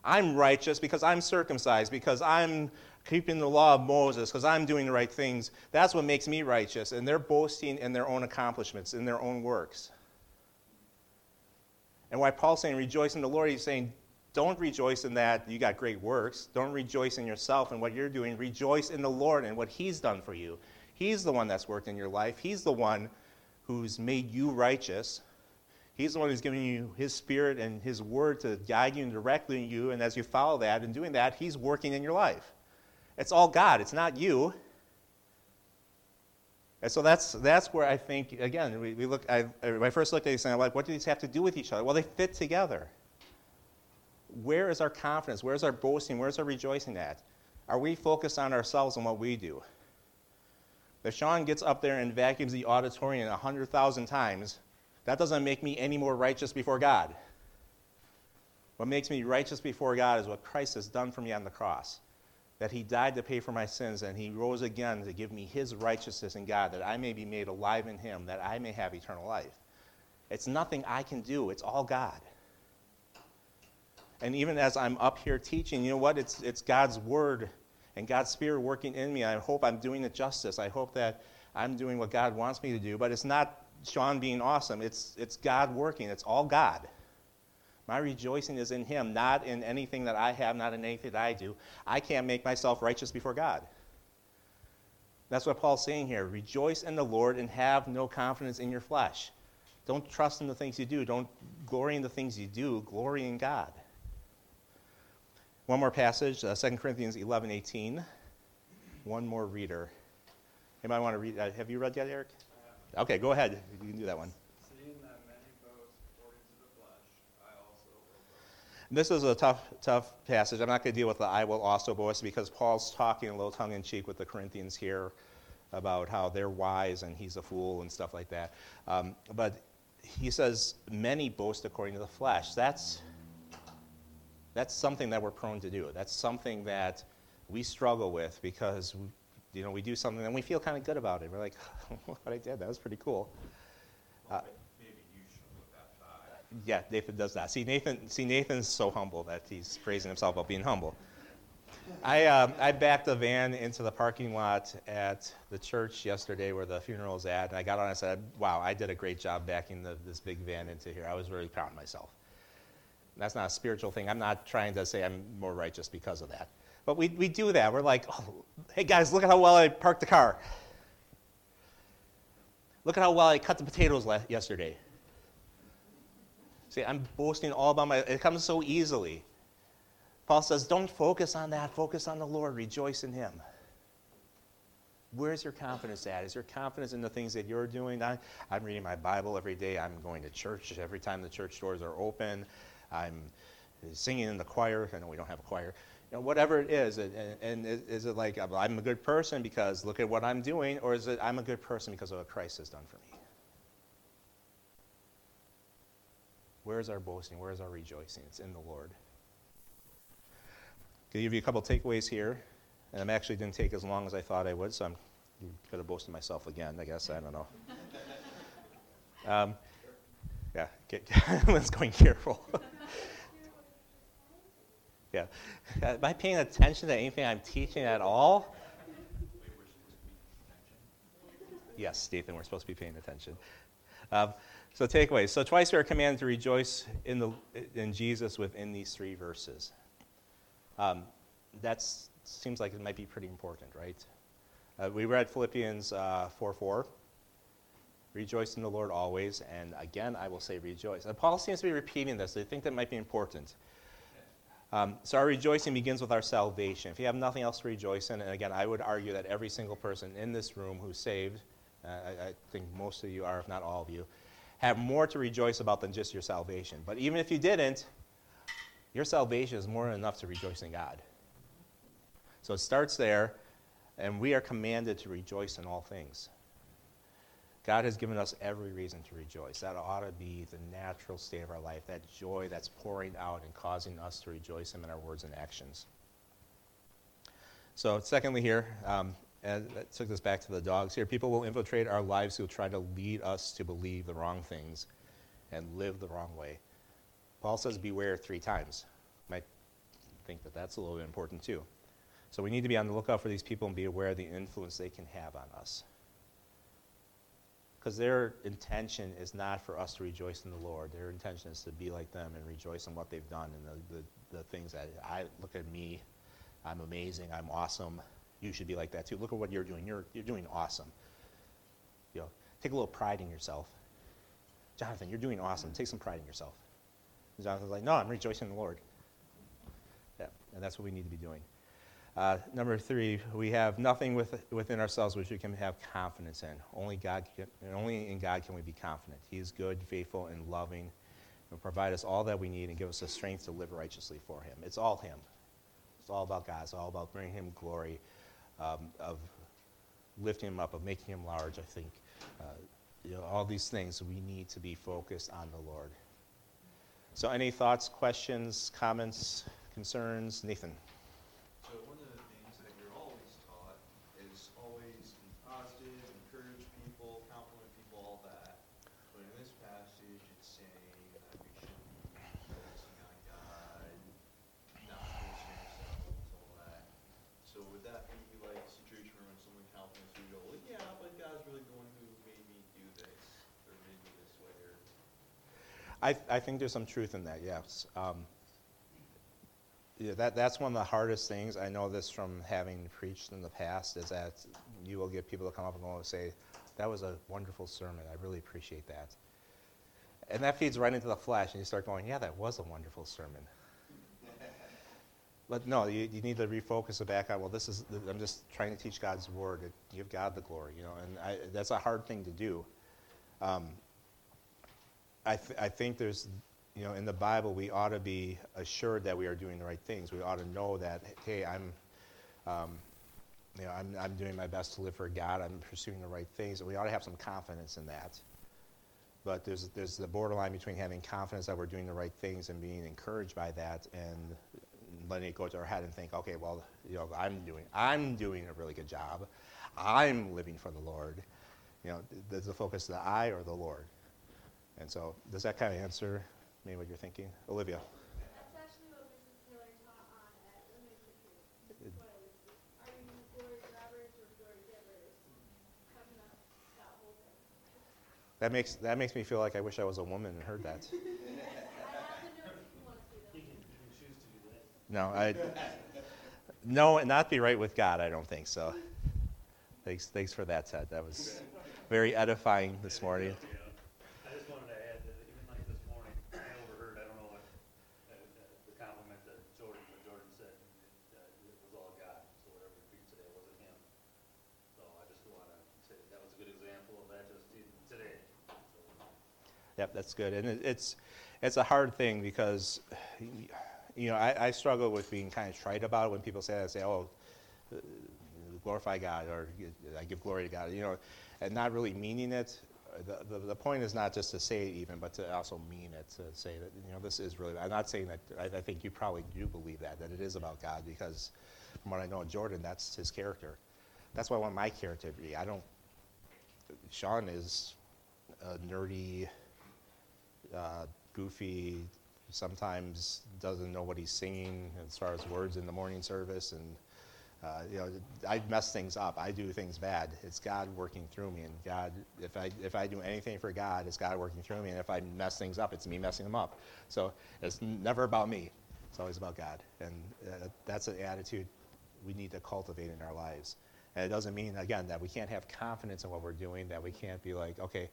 I'm righteous because I'm circumcised, because I'm keeping the law of Moses, because I'm doing the right things. That's what makes me righteous. And they're boasting in their own accomplishments, in their own works. And why Paul's saying, Rejoice in the Lord, he's saying, don't rejoice in that you got great works. Don't rejoice in yourself and what you're doing. Rejoice in the Lord and what He's done for you. He's the one that's worked in your life. He's the one who's made you righteous. He's the one who's given you His Spirit and His Word to guide you and directly you. And as you follow that and doing that, He's working in your life. It's all God, it's not you. And so that's, that's where I think, again, we, we look, I, when I first looked at these things, I'm like, what do these have to do with each other? Well, they fit together. Where is our confidence? Where's our boasting? Where's our rejoicing at? Are we focused on ourselves and what we do? If Sean gets up there and vacuums the auditorium 100,000 times, that doesn't make me any more righteous before God. What makes me righteous before God is what Christ has done for me on the cross. That he died to pay for my sins, and he rose again to give me his righteousness in God, that I may be made alive in him, that I may have eternal life. It's nothing I can do, it's all God. And even as I'm up here teaching, you know what? It's, it's God's word and God's Spirit working in me. I hope I'm doing it justice. I hope that I'm doing what God wants me to do. But it's not Sean being awesome. It's, it's God working, it's all God. My rejoicing is in Him, not in anything that I have, not in anything that I do. I can't make myself righteous before God. That's what Paul's saying here. Rejoice in the Lord and have no confidence in your flesh. Don't trust in the things you do. Don't glory in the things you do. Glory in God. One more passage, uh, 2 Corinthians 11, 18. One more reader. Anybody want to read? Uh, have you read that, Eric? Okay, go ahead. You can do that one. That. This is a tough, tough passage. I'm not going to deal with the I will also boast because Paul's talking a little tongue in cheek with the Corinthians here about how they're wise and he's a fool and stuff like that. Um, but he says, many boast according to the flesh. That's, that's something that we're prone to do. That's something that we struggle with because we, you know, we do something and we feel kind of good about it. We're like, what I did, that was pretty cool. Uh, Maybe you should look that high. yeah, Nathan does that. See, Nathan, see, Nathan's so humble that he's praising himself about being humble. I, um, I backed a van into the parking lot at the church yesterday where the funeral was at, and I got on and I said, "Wow, I did a great job backing the, this big van into here. I was really proud of myself." That's not a spiritual thing. I'm not trying to say I'm more righteous because of that. But we, we do that. We're like, oh, hey guys, look at how well I parked the car. Look at how well I cut the potatoes yesterday. See, I'm boasting all about my, it comes so easily. Paul says, don't focus on that. Focus on the Lord. Rejoice in Him. Where's your confidence at? Is your confidence in the things that you're doing? I, I'm reading my Bible every day. I'm going to church every time the church doors are open. I'm singing in the choir. I know we don't have a choir. You know, whatever it is, and, and is it like I'm a good person because look at what I'm doing, or is it I'm a good person because of what Christ has done for me? Where's our boasting? Where's our rejoicing? It's in the Lord. I'm going to give you a couple takeaways here. And I'm actually didn't take as long as I thought I would, so I'm going to boast of myself again, I guess. I don't know. Um, yeah, get, Lynn's going careful. yeah. Am I paying attention to anything I'm teaching at all? Yes, Nathan, we're supposed to be paying attention. Um, so takeaways. So twice we are commanded to rejoice in, the, in Jesus within these three verses. Um, that seems like it might be pretty important, right? Uh, we read Philippians uh, 4 4. Rejoice in the Lord always. And again, I will say rejoice. And Paul seems to be repeating this. I think that might be important. Um, so our rejoicing begins with our salvation. If you have nothing else to rejoice in, and again, I would argue that every single person in this room who's saved, uh, I, I think most of you are, if not all of you, have more to rejoice about than just your salvation. But even if you didn't, your salvation is more than enough to rejoice in God. So it starts there, and we are commanded to rejoice in all things. God has given us every reason to rejoice. That ought to be the natural state of our life, that joy that's pouring out and causing us to rejoice Him in our words and actions. So, secondly, here, um, and that took us back to the dogs here. People will infiltrate our lives who will try to lead us to believe the wrong things and live the wrong way. Paul says, beware three times. You might think that that's a little bit important too. So we need to be on the lookout for these people and be aware of the influence they can have on us. Because their intention is not for us to rejoice in the Lord. Their intention is to be like them and rejoice in what they've done and the, the, the things that I look at me, I'm amazing, I'm awesome. You should be like that too. Look at what you're doing. You're, you're doing awesome. You know, take a little pride in yourself. Jonathan, you're doing awesome. Take some pride in yourself. And Jonathan's like, no, I'm rejoicing in the Lord. Yeah, and that's what we need to be doing. Uh, number three, we have nothing with, within ourselves which we can have confidence in. Only God, can, only in God can we be confident. He is good, faithful, and loving, and provide us all that we need and give us the strength to live righteously for Him. It's all Him. It's all about God. It's all about bringing Him glory, um, of lifting Him up, of making Him large. I think, uh, you know, all these things we need to be focused on the Lord. So, any thoughts, questions, comments, concerns, Nathan? So one of the things that you're always taught is always be positive, encourage people, compliment people, all that. But in this passage, it's saying that we should be focusing on God, not focusing ourselves, all that. So would that be like a situation where when someone compliments you, you go, well, yeah, but God's really the one who made me do this, or I, I think there's some truth in that, yes. Um, yeah, that, that's one of the hardest things. I know this from having preached in the past, is that you will get people to come up and go and say, that was a wonderful sermon. I really appreciate that. And that feeds right into the flesh, and you start going, yeah, that was a wonderful sermon. But no, you, you need to refocus it back on, well, this is, I'm just trying to teach God's word, give God the glory, you know, and I, that's a hard thing to do. Um, I, th- I think there's, you know, in the Bible, we ought to be assured that we are doing the right things. We ought to know that, hey, I'm, um, you know, I'm, I'm doing my best to live for God. I'm pursuing the right things. And we ought to have some confidence in that. But there's, there's the borderline between having confidence that we're doing the right things and being encouraged by that and letting it go to our head and think, okay, well, you know, I'm doing, I'm doing a really good job. I'm living for the Lord. You know, the focus the I or the Lord? And so, does that kind of answer maybe what you're thinking? Olivia? That's actually what Mrs. Taylor taught on at Elementary School. Was, are you glory grabbers or glory givers? Coming up, that whole thing. That makes, that makes me feel like I wish I was a woman and heard that. I have the notes if you want to see them. You can, you can choose to do that. No, I, no, and not be right with God, I don't think so. Thanks, thanks for that, Ted. That was very edifying this morning. I just wanted to add that even like this morning, I overheard, I don't know what, uh, uh, the compliment that Jordan, what Jordan said, uh, it was all God, so whatever he preached today wasn't him. So I just wanna say that that was a good example of that just even today. So, Yep, that's good. And it, it's, it's a hard thing because, you know, I, I struggle with being kind of trite about it when people say that. I say, oh, glorify God or I give glory to God, you know, and not really meaning it. The, the, the point is not just to say it even, but to also mean it, to say that, you know, this is really, I'm not saying that, I, I think you probably do believe that, that it is about God because from what I know of Jordan, that's his character. That's what I want my character to be. I don't, Sean is a nerdy, uh, goofy, sometimes doesn't know what he's singing as far as words in the morning service, and uh, you know, I mess things up. I do things bad. It's God working through me, and God, if I if I do anything for God, it's God working through me, and if I mess things up, it's me messing them up. So it's never about me. It's always about God, and uh, that's an attitude we need to cultivate in our lives. And it doesn't mean again that we can't have confidence in what we're doing. That we can't be like, okay,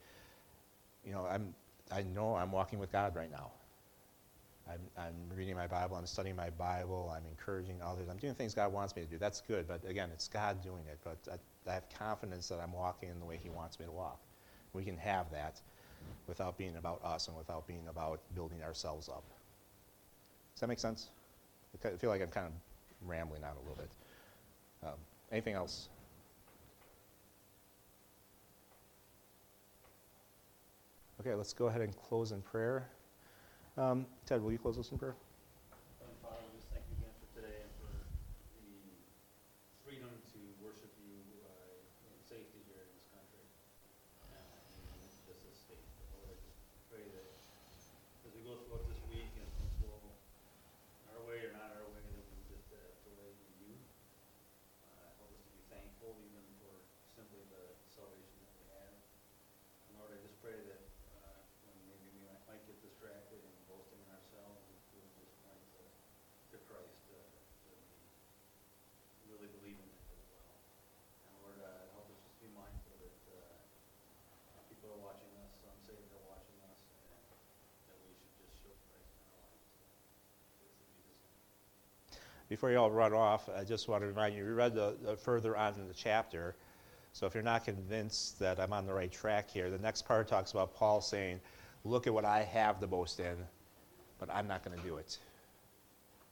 you know, I'm I know I'm walking with God right now. I'm, I'm reading my Bible, I'm studying my Bible, I'm encouraging others, I'm doing things God wants me to do. That's good, but again, it's God doing it. But I, I have confidence that I'm walking in the way He wants me to walk. We can have that without being about us and without being about building ourselves up. Does that make sense? I feel like I'm kind of rambling out a little bit. Um, anything else? Okay, let's go ahead and close in prayer. Um, Ted, will you close us in prayer? Heavenly Father, we just thank you again for today and for the freedom to worship you uh, in safety here in this country and in just this state. Lord, I just pray that as we go throughout this week and things go our way or not our way, that we just uh, delay in you. Uh, help us to be thankful even for simply the salvation that we have. And Lord, I just pray that uh, when maybe we might might get distracted and boasting in ourselves, that we would just point to, to Christ, uh, to be really believing it as well. And Lord, uh, help us just be mindful that uh, people are watching us, unsaved are watching us, and that we should just show Christ in our lives. It's in Jesus' name. Before you all run off, I just want to remind you, we read the, the further on in the chapter. So if you're not convinced that I'm on the right track here, the next part talks about Paul saying, look at what I have to boast in, but I'm not going to do it.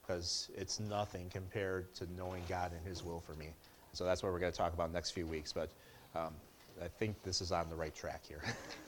Because it's nothing compared to knowing God and his will for me. So that's what we're going to talk about next few weeks. But um, I think this is on the right track here.